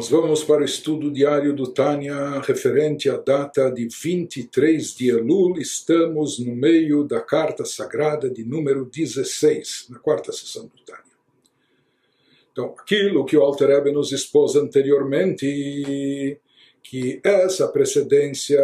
Nós vamos para o estudo diário do Tânia, referente à data de 23 de Elul. Estamos no meio da carta sagrada de número 16, na quarta sessão do Tânia. Então, aquilo que o Alter Ebe nos expôs anteriormente, que essa precedência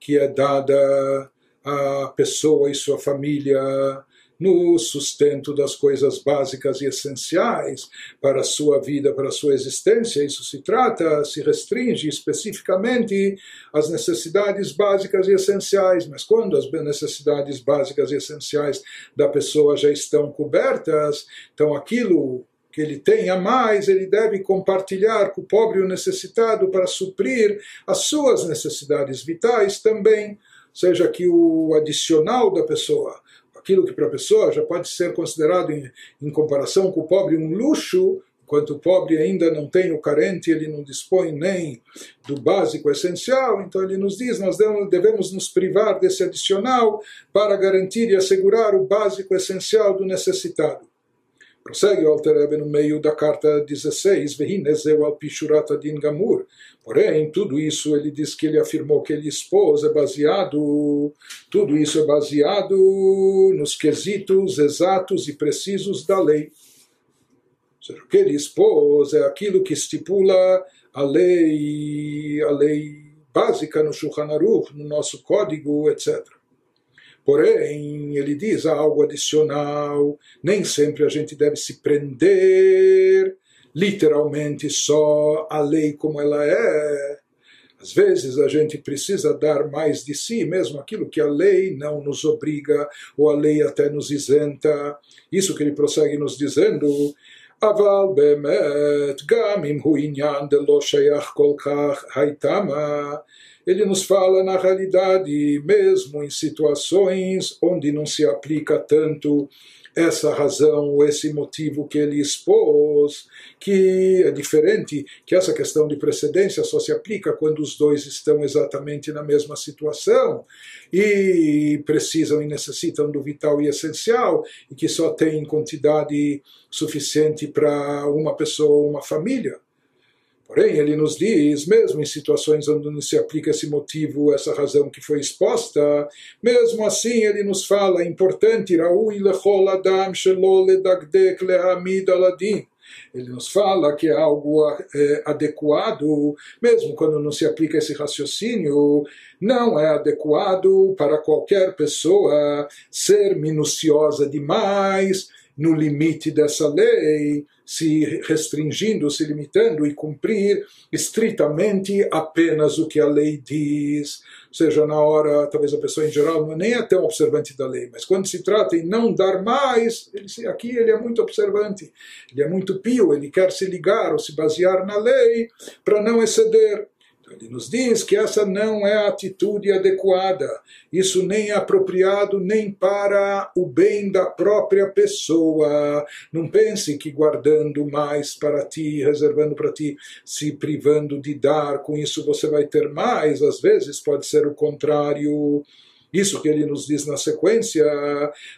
que é dada à pessoa e sua família no sustento das coisas básicas e essenciais para a sua vida, para a sua existência. Isso se trata, se restringe especificamente às necessidades básicas e essenciais, mas quando as necessidades básicas e essenciais da pessoa já estão cobertas, então aquilo que ele tem a mais, ele deve compartilhar com o pobre e o necessitado para suprir as suas necessidades vitais também, seja que o adicional da pessoa aquilo que para a pessoa já pode ser considerado em, em comparação com o pobre um luxo, enquanto o pobre ainda não tem o carente, ele não dispõe nem do básico essencial, então ele nos diz, nós devemos nos privar desse adicional para garantir e assegurar o básico essencial do necessitado. Prossegue o Alter no meio da carta 16, Vehinezeu al Pishurat Adin Gamur. Porém, tudo isso ele diz que ele afirmou que ele expôs é baseado, tudo isso é baseado nos quesitos exatos e precisos da lei. Ou seja, o que ele expôs é aquilo que estipula a lei, a lei básica no Shulchan Aruch, no nosso código, etc. Porém, ele diz algo adicional, nem sempre a gente deve se prender literalmente só a lei como ela é. Às vezes a gente precisa dar mais de si, mesmo aquilo que a lei não nos obriga, ou a lei até nos isenta. Isso que ele prossegue nos dizendo. אבל באמת, גם אם הוא עניין דלא שייך כל כך, הייתה מה ele nos fala na realidade, mesmo em situações onde não se aplica tanto essa razão, esse motivo que ele expôs, que é diferente, que essa questão de precedência só se aplica quando os dois estão exatamente na mesma situação e precisam e necessitam do vital e essencial e que só tem quantidade suficiente para uma pessoa ou uma família. Porém, ele nos diz, mesmo em situações onde não se aplica esse motivo, essa razão que foi exposta, mesmo assim ele nos fala, é importante, lechol adam. Ele nos fala que é algo é, adequado, mesmo quando não se aplica esse raciocínio, não é adequado para qualquer pessoa ser minuciosa demais no limite dessa lei, se restringindo, se limitando e cumprir estritamente apenas o que a lei diz. Ou seja, na hora, talvez a pessoa em geral é nem é tão observante da lei, mas quando se trata em não dar mais, ele, aqui ele é muito observante, ele é muito pio, ele quer se ligar ou se basear na lei para não exceder. Ele nos diz que essa não é a atitude adequada. Isso nem é apropriado nem para o bem da própria pessoa. Não pense que guardando mais para ti, reservando para ti, se privando de dar, com isso você vai ter mais. Às vezes pode ser o contrário. Isso que ele nos diz na sequência,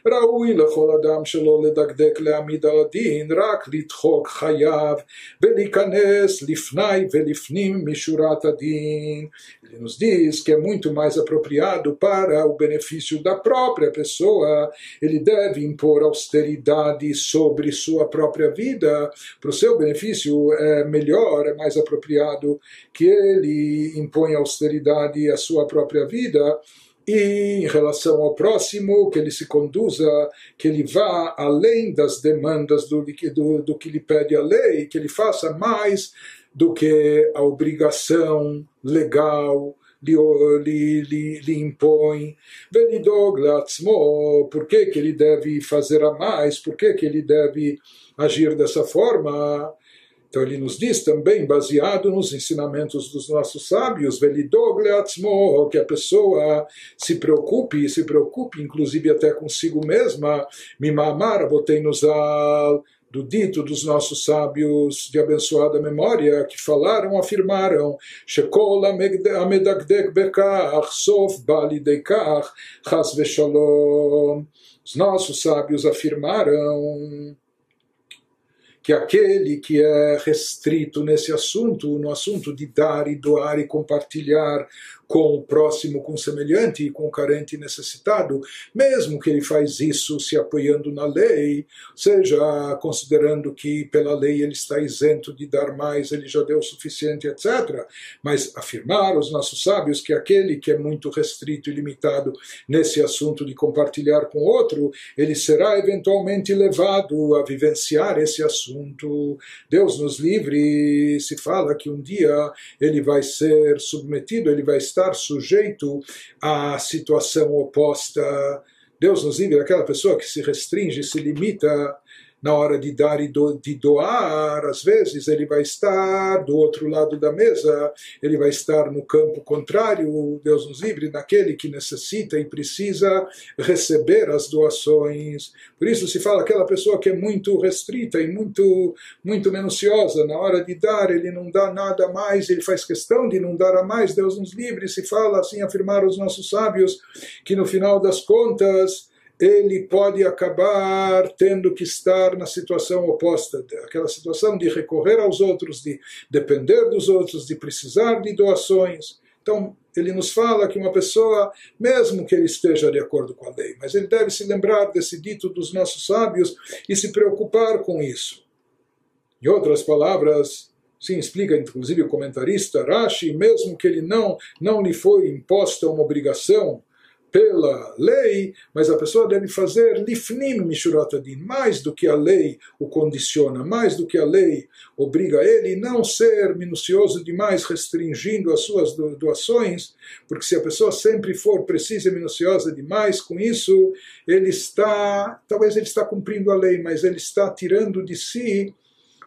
ראוי לכל אדם שלא לדקדק להעמיד על הדין, רק לדחוק חייו ולהיכנס לפני ולפנים משורת הדין. Ele nos diz que é muito mais apropriado para o benefício da própria pessoa, ele deve impor austeridade sobre sua própria vida, para o seu benefício é melhor, é mais apropriado que ele imponha austeridade à sua própria vida e em relação ao próximo, que ele se conduza, que ele vá além das demandas do, do, do que lhe pede a lei, que ele faça mais do que a obrigação legal lhe, lhe, lhe, lhe impõe. Velidog latzmo, por que, que ele deve fazer a mais, por que, que ele deve agir dessa forma? Então ele nos diz também, baseado nos ensinamentos dos nossos sábios, que a pessoa se preocupe, se preocupe inclusive até consigo mesma, mimamar, al do dito dos nossos sábios de abençoada memória, que falaram, afirmaram, Shekol amedagdek bekach, sof balidekach, chas veshalom. Os nossos sábios afirmaram que aquele que é restrito nesse assunto, no assunto de dar e doar e compartilhar com o próximo, com o semelhante e com o carente necessitado, mesmo que ele faz isso se apoiando na lei, seja considerando que pela lei ele está isento de dar mais, ele já deu o suficiente, etc. Mas afirmar os nossos sábios que aquele que é muito restrito e limitado nesse assunto de compartilhar com outro, ele será eventualmente levado a vivenciar esse assunto. Deus nos livre, se fala que um dia ele vai ser submetido, ele vai estar estar sujeito à situação oposta. Deus nos livre daquela pessoa que se restringe, se limita na hora de dar e do, de doar, às vezes ele vai estar do outro lado da mesa, ele vai estar no campo contrário, Deus nos livre, naquele que necessita e precisa receber as doações. Por isso se fala aquela pessoa que é muito restrita e muito, muito minuciosa, na hora de dar ele não dá nada mais, ele faz questão de não dar a mais, Deus nos livre, se fala assim, afirmar os nossos sábios, que no final das contas, ele pode acabar tendo que estar na situação oposta, aquela situação de recorrer aos outros, de depender dos outros, de precisar de doações. Então, ele nos fala que uma pessoa, mesmo que ele esteja de acordo com a lei, mas ele deve se lembrar desse dito dos nossos sábios e se preocupar com isso. Em outras palavras, sim, explica inclusive o comentarista Rashi, mesmo que ele não, não lhe foi imposta uma obrigação pela lei, mas a pessoa deve fazer lifnim mishurot adin, mais do que a lei o condiciona, mais do que a lei obriga ele, não ser minucioso demais, restringindo as suas doações, porque se a pessoa sempre for precisa e minuciosa demais com isso, ele está, talvez ele está cumprindo a lei, mas ele está tirando de si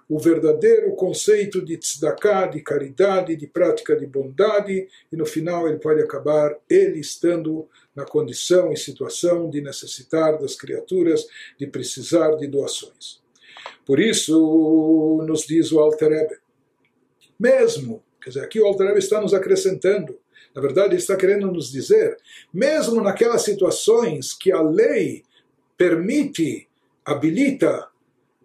o verdadeiro conceito de tzedakah, de caridade, de prática de bondade, e no final ele pode acabar ele estando na condição e situação de necessitar das criaturas, de precisar de doações. Por isso, nos diz o Alter Ebe, mesmo, quer dizer, aqui o Alter Ebe está nos acrescentando, na verdade ele está querendo nos dizer, mesmo naquelas situações que a lei permite, habilita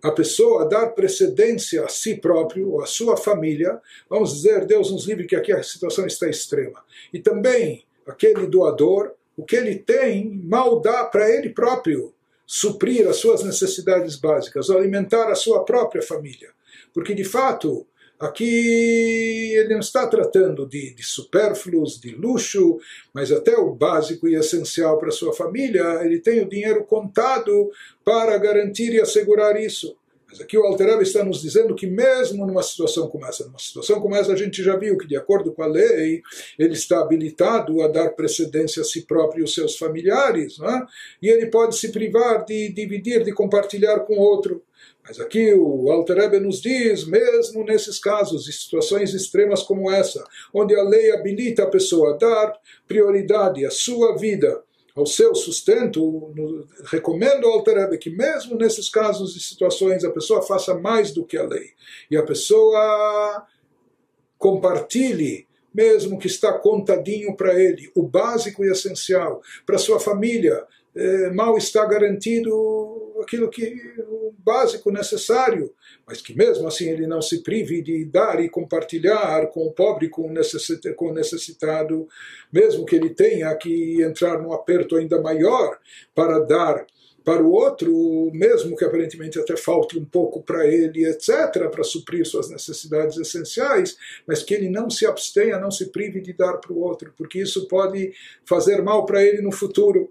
a pessoa dar precedência a si próprio ou a sua família, vamos dizer, Deus nos livre que aqui a situação está extrema. E também aquele doador, o que ele tem, mal dá para ele próprio suprir as suas necessidades básicas, alimentar a sua própria família. Porque de fato, Aqui ele não está tratando de, de supérfluos, de luxo, mas até o básico e essencial para sua família, ele tem o dinheiro contado para garantir e assegurar isso. Mas aqui o Alterab está nos dizendo que mesmo numa situação como essa, numa situação como essa a gente já viu que de acordo com a lei ele está habilitado a dar precedência a si próprio e aos seus familiares, é? e ele pode se privar de dividir, de compartilhar com outro. Mas aqui o Alter Rebbe nos diz, mesmo nesses casos, em situações extremas como essa, onde a lei habilita a pessoa a dar prioridade à sua vida, ao seu sustento, recomendo ao Alter Rebbe que mesmo nesses casos e situações a pessoa faça mais do que a lei. E a pessoa compartilhe mesmo que está contadinho para ele, o básico e essencial, para sua família, eh, mal está garantido aquilo que básico necessário, mas que mesmo assim ele não se prive de dar e compartilhar com o pobre, com o necessitado, mesmo que ele tenha que entrar num aperto ainda maior para dar para o outro, mesmo que aparentemente até falte um pouco para ele, etc., para suprir suas necessidades essenciais, mas que ele não se abstenha, não se prive de dar para o outro, porque isso pode fazer mal para ele no futuro.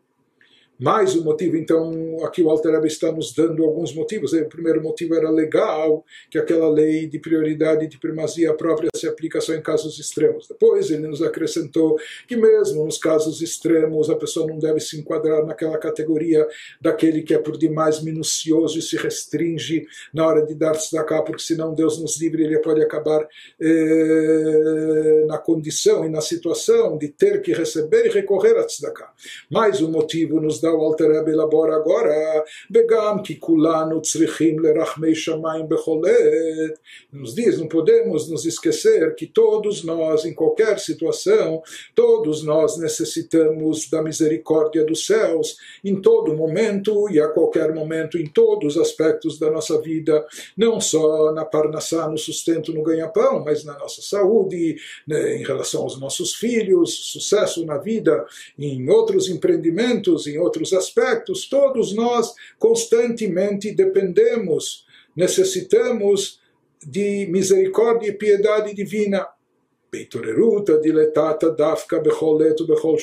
Mais um motivo, então, aqui o Alter está nos dando alguns motivos. O primeiro motivo era legal, que aquela lei de prioridade e de primazia própria se aplica só em casos extremos. Depois ele nos acrescentou que mesmo nos casos extremos a pessoa não deve se enquadrar naquela categoria daquele que é por demais minucioso e se restringe na hora de dar tzedakah, porque senão Deus nos livre, ele pode acabar eh, na condição e na situação de ter que receber e recorrer a tzedakah. Mais um motivo nos dá o Alter Rebbe elabora agora, Begam que kulanu tzrichim lerachmei shamayim becholet, nos diz, não podemos nos esquecer que todos nós, em qualquer situação, todos nós necessitamos da misericórdia dos céus, em todo momento e a qualquer momento, em todos os aspectos da nossa vida, não só na parnassá, no sustento, no ganha-pão, mas na nossa saúde, né, em relação aos nossos filhos, sucesso na vida, em outros empreendimentos, em outros aspectos, todos nós constantemente dependemos, necessitamos de misericórdia e piedade divina. Beitoreruta diletata dafka becholeto bechol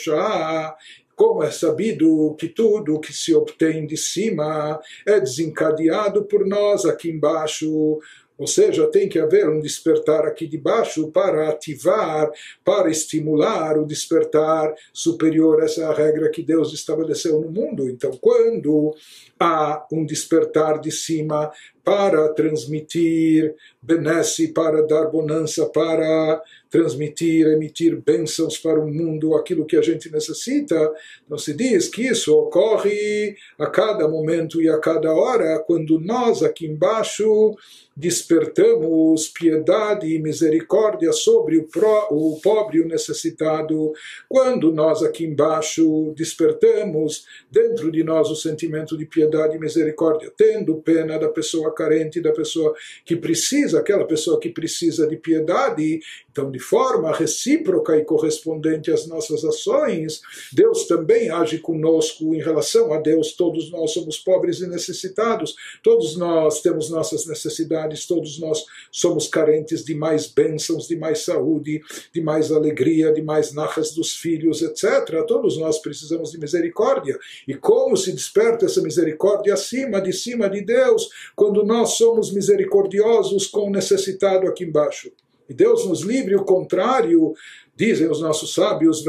como é sabido que tudo que se obtém de cima é desencadeado por nós aqui embaixo, ou seja, tem que haver um despertar aqui de baixo para ativar, para estimular o despertar superior. Essa é a regra que Deus estabeleceu no mundo. Então, quando há um despertar de cima para transmitir benesse, para dar bonança, para transmitir, emitir bênçãos para o mundo, aquilo que a gente necessita. Então se diz que isso ocorre a cada momento e a cada hora, quando nós aqui embaixo despertamos piedade e misericórdia sobre o, pro, o pobre e o necessitado, quando nós aqui embaixo despertamos dentro de nós o sentimento de piedade e misericórdia, tendo pena da pessoa carente, da pessoa que precisa, aquela pessoa que precisa de piedade, então de forma recíproca e correspondente às nossas ações, Deus também age conosco em relação a Deus, todos nós somos pobres e necessitados, todos nós temos nossas necessidades todos nós somos carentes de mais bênçãos, de mais saúde, de mais alegria, de mais narras dos filhos, etc. Todos nós precisamos de misericórdia. E como se desperta essa misericórdia acima, de cima de Deus, quando nós somos misericordiosos com o necessitado aqui embaixo? E Deus nos livre o contrário Dizem os nossos sábios,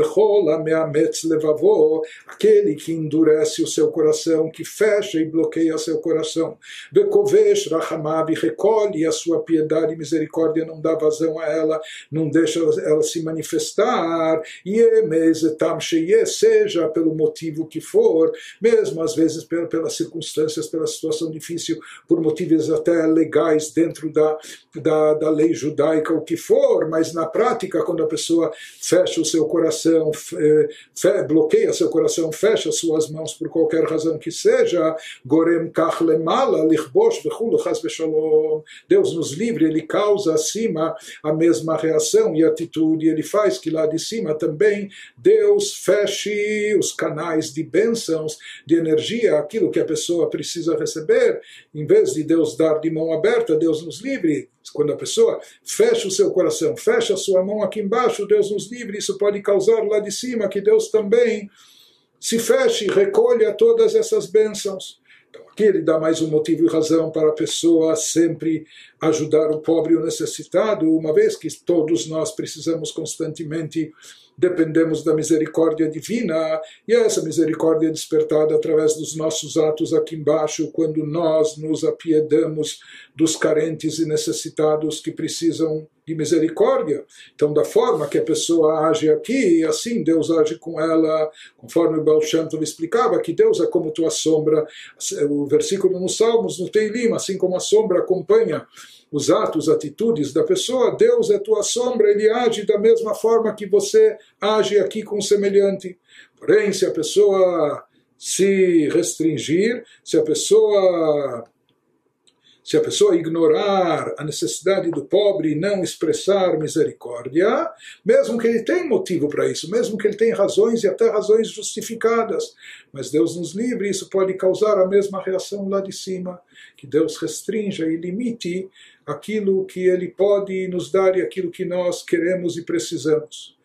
levavô, aquele que endurece o seu coração, que fecha e bloqueia seu coração. Recolhe a sua piedade e misericórdia, não dá vazão a ela, não deixa ela se manifestar. Seja pelo motivo que for, mesmo às vezes pelas circunstâncias, pela situação difícil, por motivos até legais dentro da, da, da lei judaica, o que for, mas na prática, quando a pessoa fecha o seu coração, fe, bloqueia seu coração, fecha suas mãos por qualquer razão que seja, gorem kach lemala. Deus nos livre, Ele causa acima a mesma reação e atitude, Ele faz que lá de cima também Deus feche os canais de bênçãos, de energia, aquilo que a pessoa precisa receber, em vez de Deus dar de mão aberta, Deus nos livre, quando a pessoa fecha o seu coração, fecha a sua mão aqui embaixo, Deus nos livre, isso pode causar lá de cima que Deus também se feche e recolha todas essas bênçãos. Então aqui ele dá mais um motivo e razão para a pessoa sempre ajudar o pobre e o necessitado, uma vez que todos nós precisamos constantemente dependemos da misericórdia divina, e essa misericórdia é despertada através dos nossos atos aqui embaixo, quando nós nos apiedamos dos carentes e necessitados que precisam de misericórdia. Então, da forma que a pessoa age aqui, assim Deus age com ela, conforme o Baal Shem explicava, que Deus é como tua sombra. O versículo nos Salmos, no Teilim, assim como a sombra acompanha os atos, atitudes da pessoa, Deus é tua sombra, ele age da mesma forma que você age aqui com o semelhante. Porém, se a pessoa se restringir, se a pessoa se a pessoa ignorar a necessidade do pobre e não expressar misericórdia, mesmo que ele tenha motivo para isso, mesmo que ele tenha razões e até razões justificadas, mas Deus nos livre, isso pode causar a mesma reação lá de cima, que Deus restrinja e limite aquilo que Ele pode nos dar e aquilo que nós queremos e precisamos.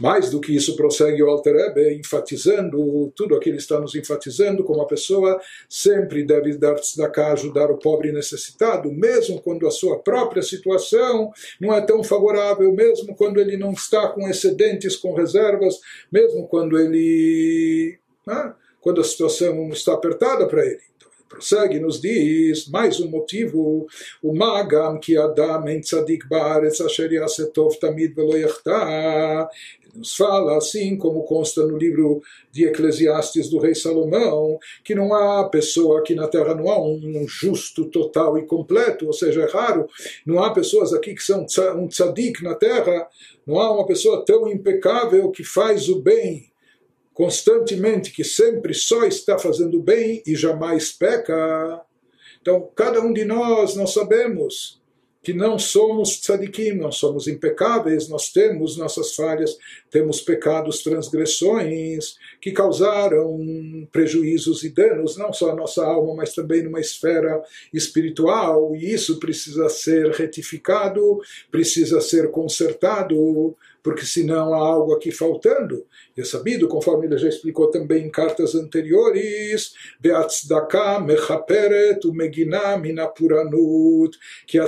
Mais do que isso, prossegue o Alter enfatizando tudo aquilo que está nos enfatizando, como a pessoa sempre deve dar tzedakah, ajudar o pobre necessitado, mesmo quando a sua própria situação não é tão favorável, mesmo quando ele não está com excedentes, com reservas, mesmo quando ele. Né, quando a situação está apertada para ele Prossegue, nos diz, mais um motivo, o magam que Adam em tzadik baaretz asher yasetov tamid velo nos fala, assim como consta no livro de Eclesiastes do rei Salomão, que não há pessoa aqui na terra, não há um justo total e completo, ou seja, é raro, não há pessoas aqui que são um tzadik na terra, não há uma pessoa tão impecável que faz o bem constantemente, que sempre só está fazendo bem e jamais peca. Então, cada um de nós, nós sabemos que não somos tzadikim, não somos impecáveis, nós temos nossas falhas, temos pecados, transgressões que causaram prejuízos e danos, não só à nossa alma, mas também numa esfera espiritual, e isso precisa ser retificado, precisa ser consertado, porque senão há algo aqui faltando. E é sabido, conforme ele já explicou também em cartas anteriores, que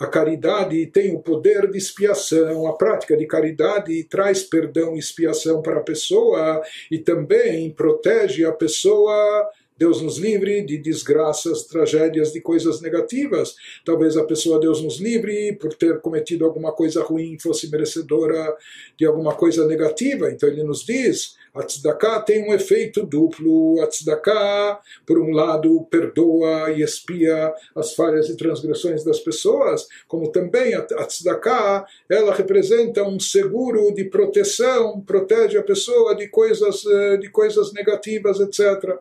a caridade tem o poder de expiação, a prática de caridade traz perdão e expiação para a pessoa e também protege a pessoa Deus nos livre de desgraças, tragédias, de coisas negativas. Talvez a pessoa, Deus nos livre, por ter cometido alguma coisa ruim, fosse merecedora de alguma coisa negativa. Então ele nos diz, a tzedakah tem um efeito duplo. A tzedakah, por um lado, perdoa e expia as falhas e transgressões das pessoas, como também a tzedakah, ela representa um seguro de proteção, protege a pessoa de coisas, eh, de coisas negativas, etc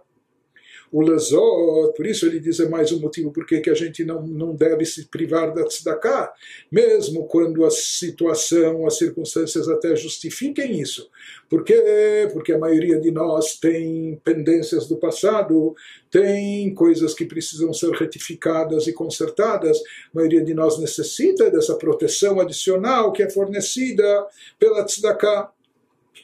o Lazot, por isso ele diz é mais um motivo por que a gente não, não deve se privar da tzedakah, mesmo quando a situação, as circunstâncias até justifiquem isso. Por quê? Porque a maioria de nós tem pendências do passado, tem coisas que precisam ser retificadas e consertadas. A maioria de nós necessita dessa proteção adicional que é fornecida pela tzedakah.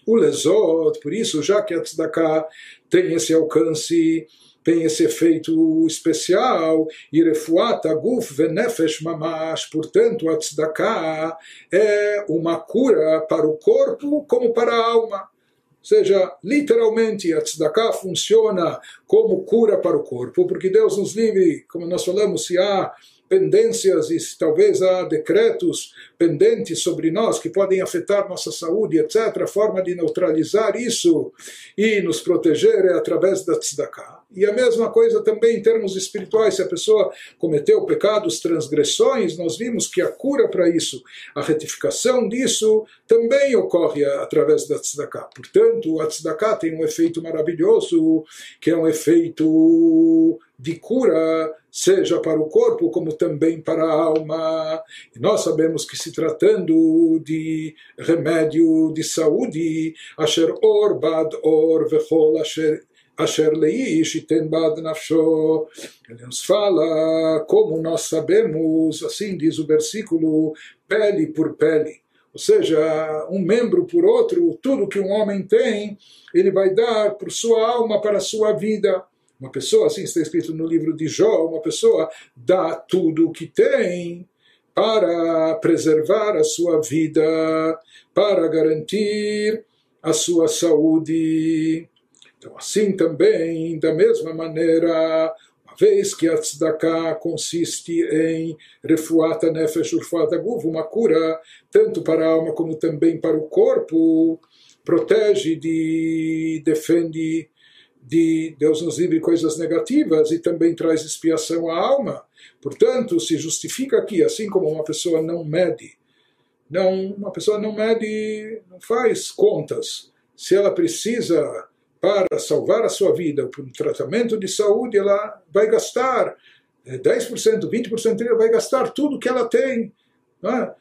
O Lezot, por isso, já que a tzedakah tem esse alcance tem esse efeito especial, Irefuat Aguf Venefesh Mamash, portanto, a tzedakah é uma cura para o corpo como para a alma. Ou seja, literalmente a tzedakah funciona como cura para o corpo, porque Deus nos livre, como nós falamos, se há pendências e talvez há decretos pendentes sobre nós que podem afetar nossa saúde, etc. A forma de neutralizar isso e nos proteger é através da tzedakah. E a mesma coisa também em termos espirituais, se a pessoa cometeu pecados, transgressões, nós vimos que a cura para isso, a retificação disso, também ocorre através da tzedakah. Portanto, a tzedakah tem um efeito maravilhoso, que é um efeito de cura, seja para o corpo como também para a alma. E nós sabemos que se tratando de remédio de saúde, asher or bad or vechol asher Asher leish iten bad nafsho. Ele nos fala, como nós sabemos, assim diz o versículo, pele por pele. Ou seja, um membro por outro, tudo que um homem tem, ele vai dar por sua alma para a sua vida. Uma pessoa, assim está escrito no livro de Jó, uma pessoa dá tudo o que tem para preservar a sua vida, para garantir a sua saúde. Então, assim também, da mesma maneira, uma vez que a tzedakah consiste em refuata nefesh urfata guv, uma cura tanto para a alma como também para o corpo, protege de, defende de Deus nos livre coisas negativas e também traz expiação à alma. Portanto, se justifica aqui, assim como uma pessoa não mede, não, uma pessoa não mede, não faz contas. Se ela precisa para salvar a sua vida, para um tratamento de saúde, ela vai gastar 10%, 20% dele vai gastar tudo que ela tem. É?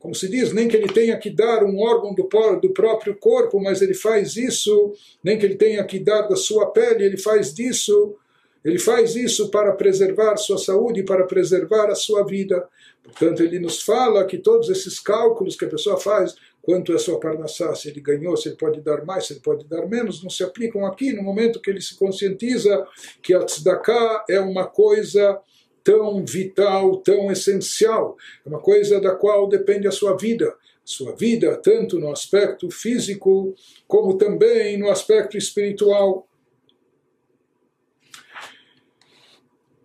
Como se diz, nem que ele tenha que dar um órgão do, do próprio corpo, mas ele faz isso, nem que ele tenha que dar da sua pele, ele faz disso. Ele faz isso para preservar sua saúde, para preservar a sua vida. Portanto, ele nos fala que todos esses cálculos que a pessoa faz, quanto é sua parnassá, se ele ganhou, se ele pode dar mais, se ele pode dar menos, não se aplicam aqui no momento que ele se conscientiza que a tzedakah é uma coisa tão vital, tão essencial, é uma coisa da qual depende a sua vida. Sua vida, tanto no aspecto físico, como também no aspecto espiritual.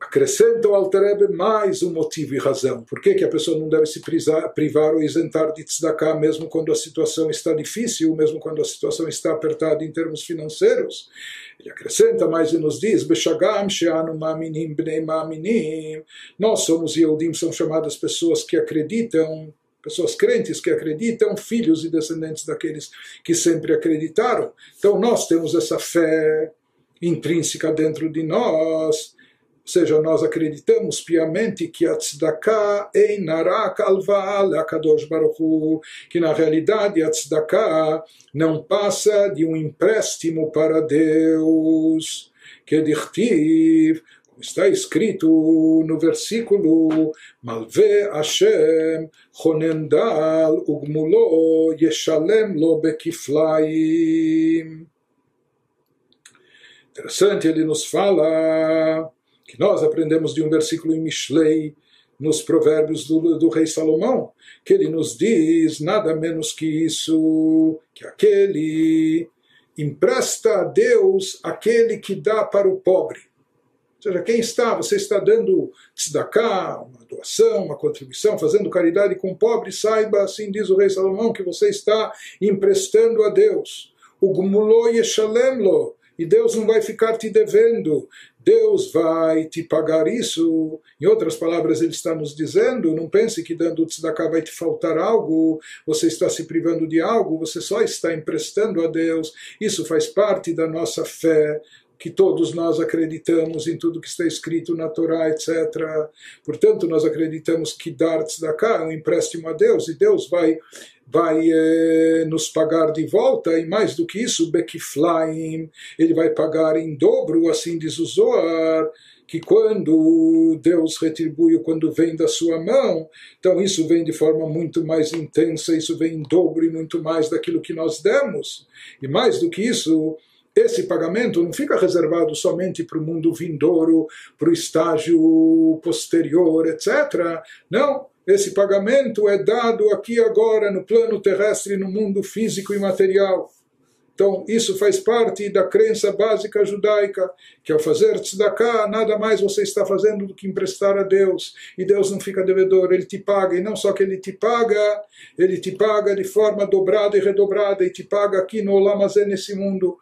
Acrescenta o Alterebe mais um motivo e razão. Por que, que a pessoa não deve se privar ou isentar de tzedakah mesmo quando a situação está difícil, mesmo quando a situação está apertada em termos financeiros? Ele acrescenta mais e nos diz: ma'aminim. Nós somos Yehudim, são chamadas pessoas que acreditam pessoas crentes que acreditam, filhos e descendentes daqueles que sempre acreditaram. Então nós temos essa fé intrínseca dentro de nós, seja, nós acreditamos piamente que a tzedakah é narak alva'al akadosh baruch que na realidade a tzedakah não passa de um empréstimo para Deus, que dichtiv, está escrito no versículo Malve Hashem Honendal Ugmulo Yeshalem Lo Bekiflaim. Interessante, ele nos fala que nós aprendemos de um versículo em Mishlei, nos provérbios do, do, rei Salomão, que ele nos diz nada menos que isso, que aquele empresta a Deus aquele que dá para o pobre. Ou seja, quem está, você está dando tzedakah, uma doação, uma contribuição, fazendo caridade com o pobre, saiba, assim diz o rei Salomão, que você está emprestando a Deus. O gumulo yeshalemlo, e Deus não vai ficar te devendo. Deus vai te pagar isso. Em outras palavras, ele está nos dizendo: não pense que dando tzedakah vai te faltar algo, você está se privando de algo, você só está emprestando a Deus. Isso faz parte da nossa fé, que todos nós acreditamos em tudo que está escrito na Torá, etc. Portanto, nós acreditamos que dar tzedakah é um empréstimo a Deus e Deus vai vai eh, nos pagar de volta, e mais do que isso, Bekiflaim, ele vai pagar em dobro, assim diz o Zohar, que quando Deus retribui, quando vem da sua mão, então isso vem de forma muito mais intensa, isso vem em dobro e muito mais daquilo que nós demos. E mais do que isso, esse pagamento não fica reservado somente para o mundo vindouro, para o estágio posterior, etc. Não, esse pagamento é dado aqui agora no plano terrestre, no mundo físico e material. Então, isso faz parte da crença básica judaica, que ao fazer tzedakah, nada mais você está fazendo do que emprestar a Deus. E Deus não fica devedor, Ele te paga. E não só que Ele te paga, Ele te paga de forma dobrada e redobrada, e te paga aqui no Olamazé, nesse mundo.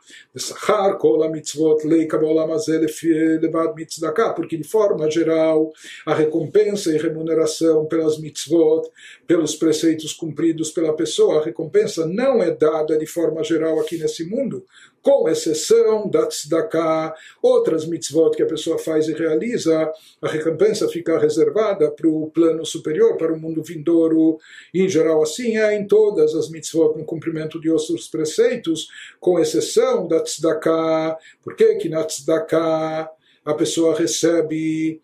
Porque de forma geral, a recompensa e remuneração pelas mitzvot, pelos preceitos cumpridos pela pessoa, a recompensa não é dada de forma geral aqui nesse mundo, com exceção da tzedakah, outras mitzvot que a pessoa faz e realiza, a recompensa fica reservada para o plano superior, para o mundo vindouro, e em geral assim é em todas as mitzvot, no cumprimento de outros preceitos, com exceção da tzedakah, por que que na tzedakah a pessoa recebe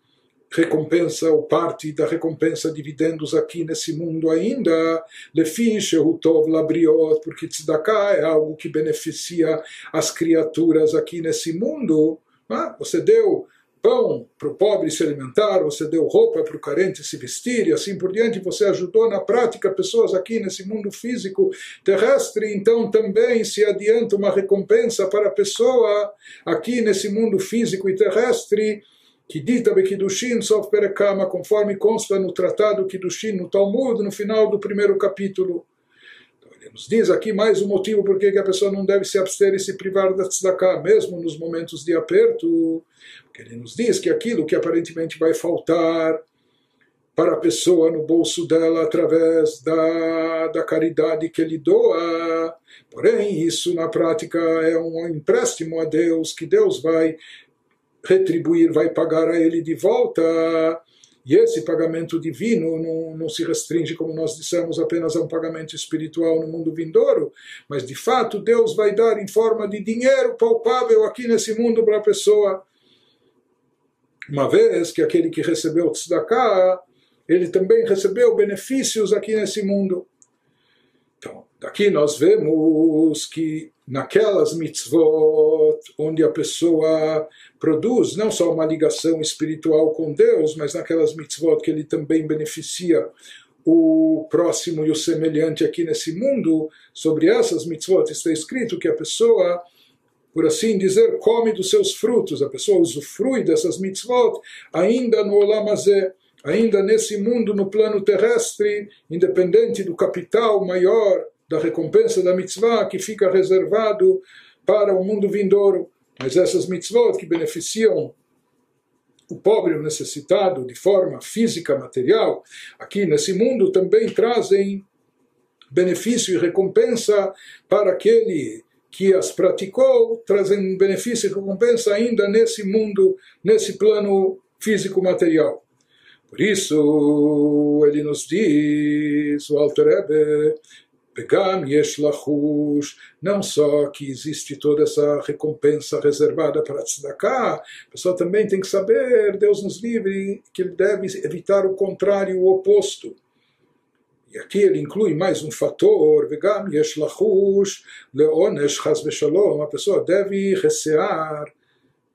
recompensa ou parte da recompensa dividendos aqui nesse mundo ainda, lefiche tov labriot, porque tzedakah é algo que beneficia as criaturas aqui nesse mundo. Ah, você deu pão para o pobre se alimentar, você deu roupa para o carente se vestir e assim por diante, você ajudou na prática pessoas aqui nesse mundo físico terrestre, então também se adianta uma recompensa para a pessoa aqui nesse mundo físico e terrestre que dita Bekidushin Sof Perekama, conforme consta no tratado Kidushin, no Talmud, no final do primeiro capítulo. Então, ele nos diz aqui mais um motivo por que a pessoa não deve se abster e se privar da tzedakah, mesmo nos momentos de aperto. Porque ele nos diz que aquilo que aparentemente vai faltar para a pessoa no bolso dela através da, da caridade que ele doa. Porém, isso na prática é um empréstimo a Deus, que Deus vai retribuir, vai pagar a ele de volta. E esse pagamento divino não, não, se restringe, como nós dissemos, apenas a um pagamento espiritual no mundo vindouro, mas de fato Deus vai dar em forma de dinheiro palpável aqui nesse mundo para a pessoa. Uma vez que aquele que recebeu tzedakah, ele também recebeu benefícios aqui nesse mundo. Daqui nós vemos que naquelas mitzvot onde a pessoa produz não só uma ligação espiritual com Deus, mas naquelas mitzvot que ele também beneficia o próximo e o semelhante aqui nesse mundo, sobre essas mitzvot está escrito que a pessoa por assim dizer, come dos seus frutos, a pessoa usufrui dessas mitzvot ainda no Olam Hazeh, ainda nesse mundo, no plano terrestre, independente do capital maior da recompensa da mitzvah que fica reservado para o mundo vindouro. Mas essas mitzvot que beneficiam o pobre, o necessitado, de forma física, material, aqui nesse mundo também trazem benefício e recompensa para aquele que as praticou, trazem benefício e recompensa ainda nesse mundo, nesse plano físico-material. Por isso, ele nos diz, o Alter Rebbe, Pegam Yesh Lachush, não só que existe toda essa recompensa reservada para tzedakah, a pessoa também tem que saber, Deus nos livre, que ele deve evitar o contrário, o oposto. E aqui ele inclui mais um fator, vegam yesh lachush leonesh a pessoa deve recear,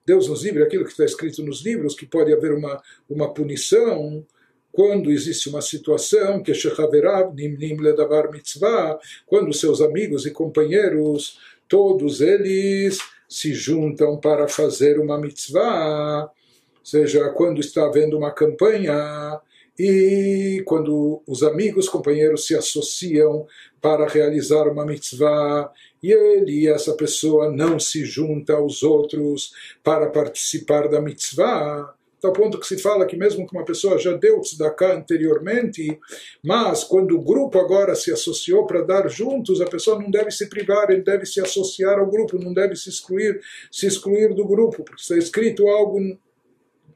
Deus nos livre aquilo que está escrito nos livros, que pode haver uma, uma punição, quando existe uma situação que shechaverav nimnim ledavar mitzvah, quando seus amigos e companheiros, todos eles se juntam para fazer uma mitzvah, seja quando está havendo uma campanha, e quando os amigos, companheiros se associam para realizar uma mitzvah, e ele, essa pessoa, não se junta aos outros para participar da mitzvah, ao ponto que se fala que mesmo que uma pessoa já deu tzedakah anteriormente, mas quando o grupo agora se associou para dar juntos, a pessoa não deve se privar, ele deve se associar ao grupo, não deve se excluir, se excluir do grupo, porque está escrito algo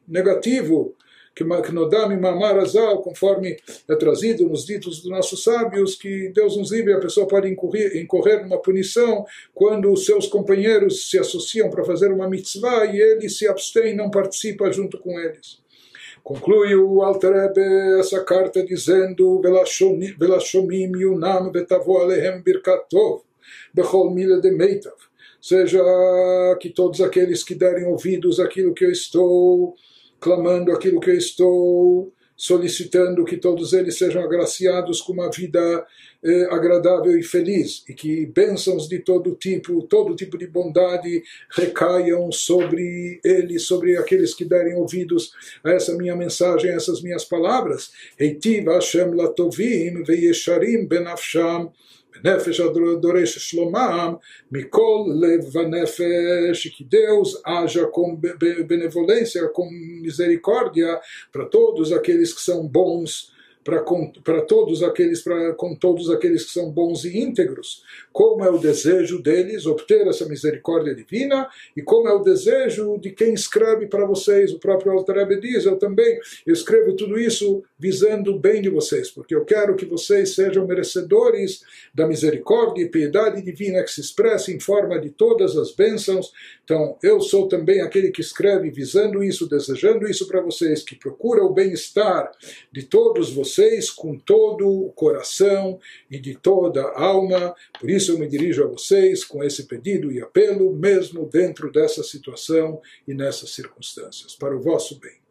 negativo que Nodam Mamar Azal, conforme é trazido nos ditos dos nossos sábios, que Deus nos livre, a pessoa pode incorrer, incorrer numa punição quando os seus companheiros se associam para fazer uma mitzvah e ele se abstém, não participa junto com eles. Conclui o Alter Rebbe essa carta dizendo Velashomim yunam betavo alehem birkatov bechol mila de meitav seja que todos aqueles que derem ouvidos àquilo que eu estou clamando aquilo que eu estou solicitando que todos eles sejam agraciados com uma vida eh, agradável e feliz e que bênçãos de todo tipo, todo tipo de bondade recaiam sobre eles, sobre aqueles que derem ouvidos a essa minha mensagem, a essas minhas palavras. Heitiv Hashem latovim veyesharim benafsham Nefesh Adoresh Shlomam, Mikol Leva Nefesh, que Deus haja com benevolência, com misericórdia para todos aqueles que são bons para com, todos aqueles pra, com todos aqueles que são bons e íntegros, como é o desejo deles obter essa misericórdia divina e como é o desejo de quem escreve para vocês, o próprio Altareb diz, eu também eu escrevo tudo isso visando o bem de vocês, porque eu quero que vocês sejam merecedores da misericórdia e piedade divina que se expressa em forma de todas as bênçãos. Então, eu sou também aquele que escreve visando isso, desejando isso para vocês, que procura o bem-estar de todos vocês com todo o coração e de toda a alma. Por isso eu me dirijo a vocês com esse pedido e apelo, mesmo dentro dessa situação e nessas circunstâncias, para o vosso bem.